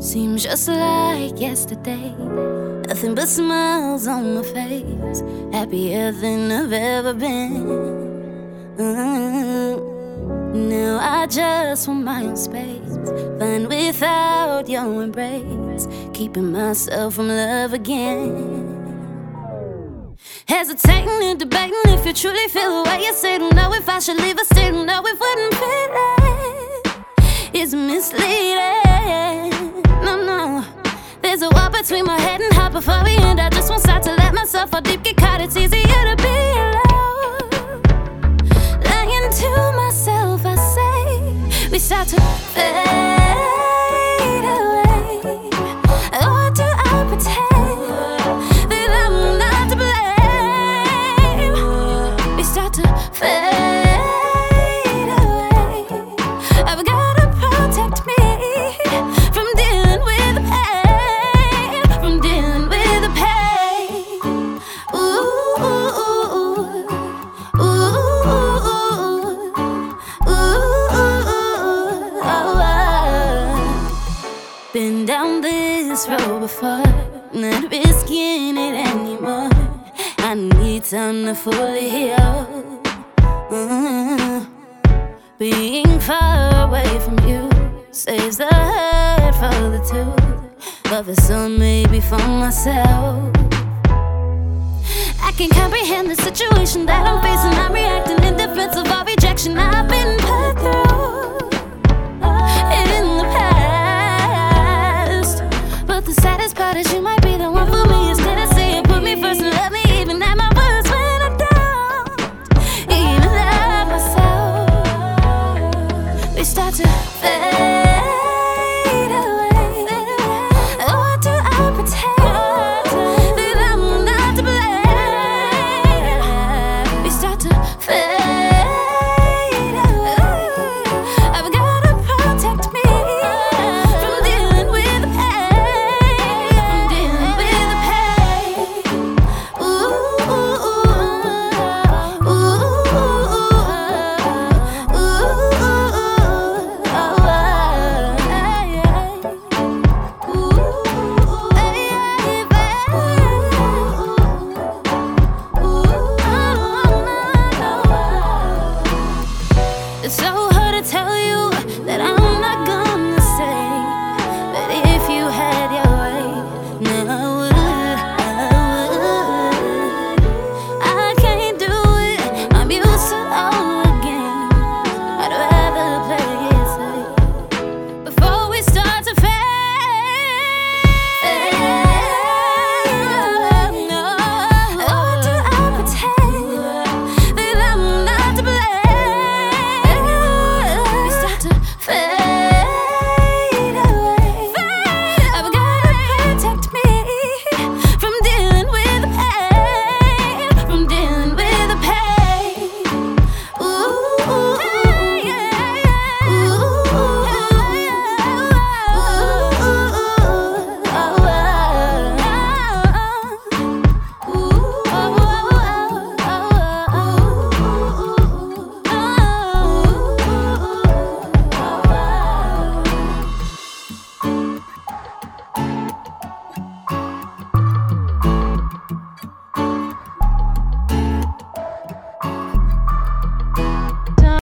Seems just like yesterday. Nothing but smiles on my face. Happier than I've ever been. Mm-hmm. Now I just want my own space. Fine without your embrace. Keeping myself from love again. Hesitating and debating if you truly feel the way you say. Don't know if I should leave or stay. Don't know what I'm feeling is misleading. Between my head and heart before we end. I just won't start to let myself fall deep, get caught. It's easier Been down this road before, not risking it anymore. I need time to fully heal. Mm-hmm. Being far away from you saves the hurt for the two, but for some, maybe for myself. I can comprehend the situation that I'm facing. I'm reacting in defense of all rejection I've been. fail.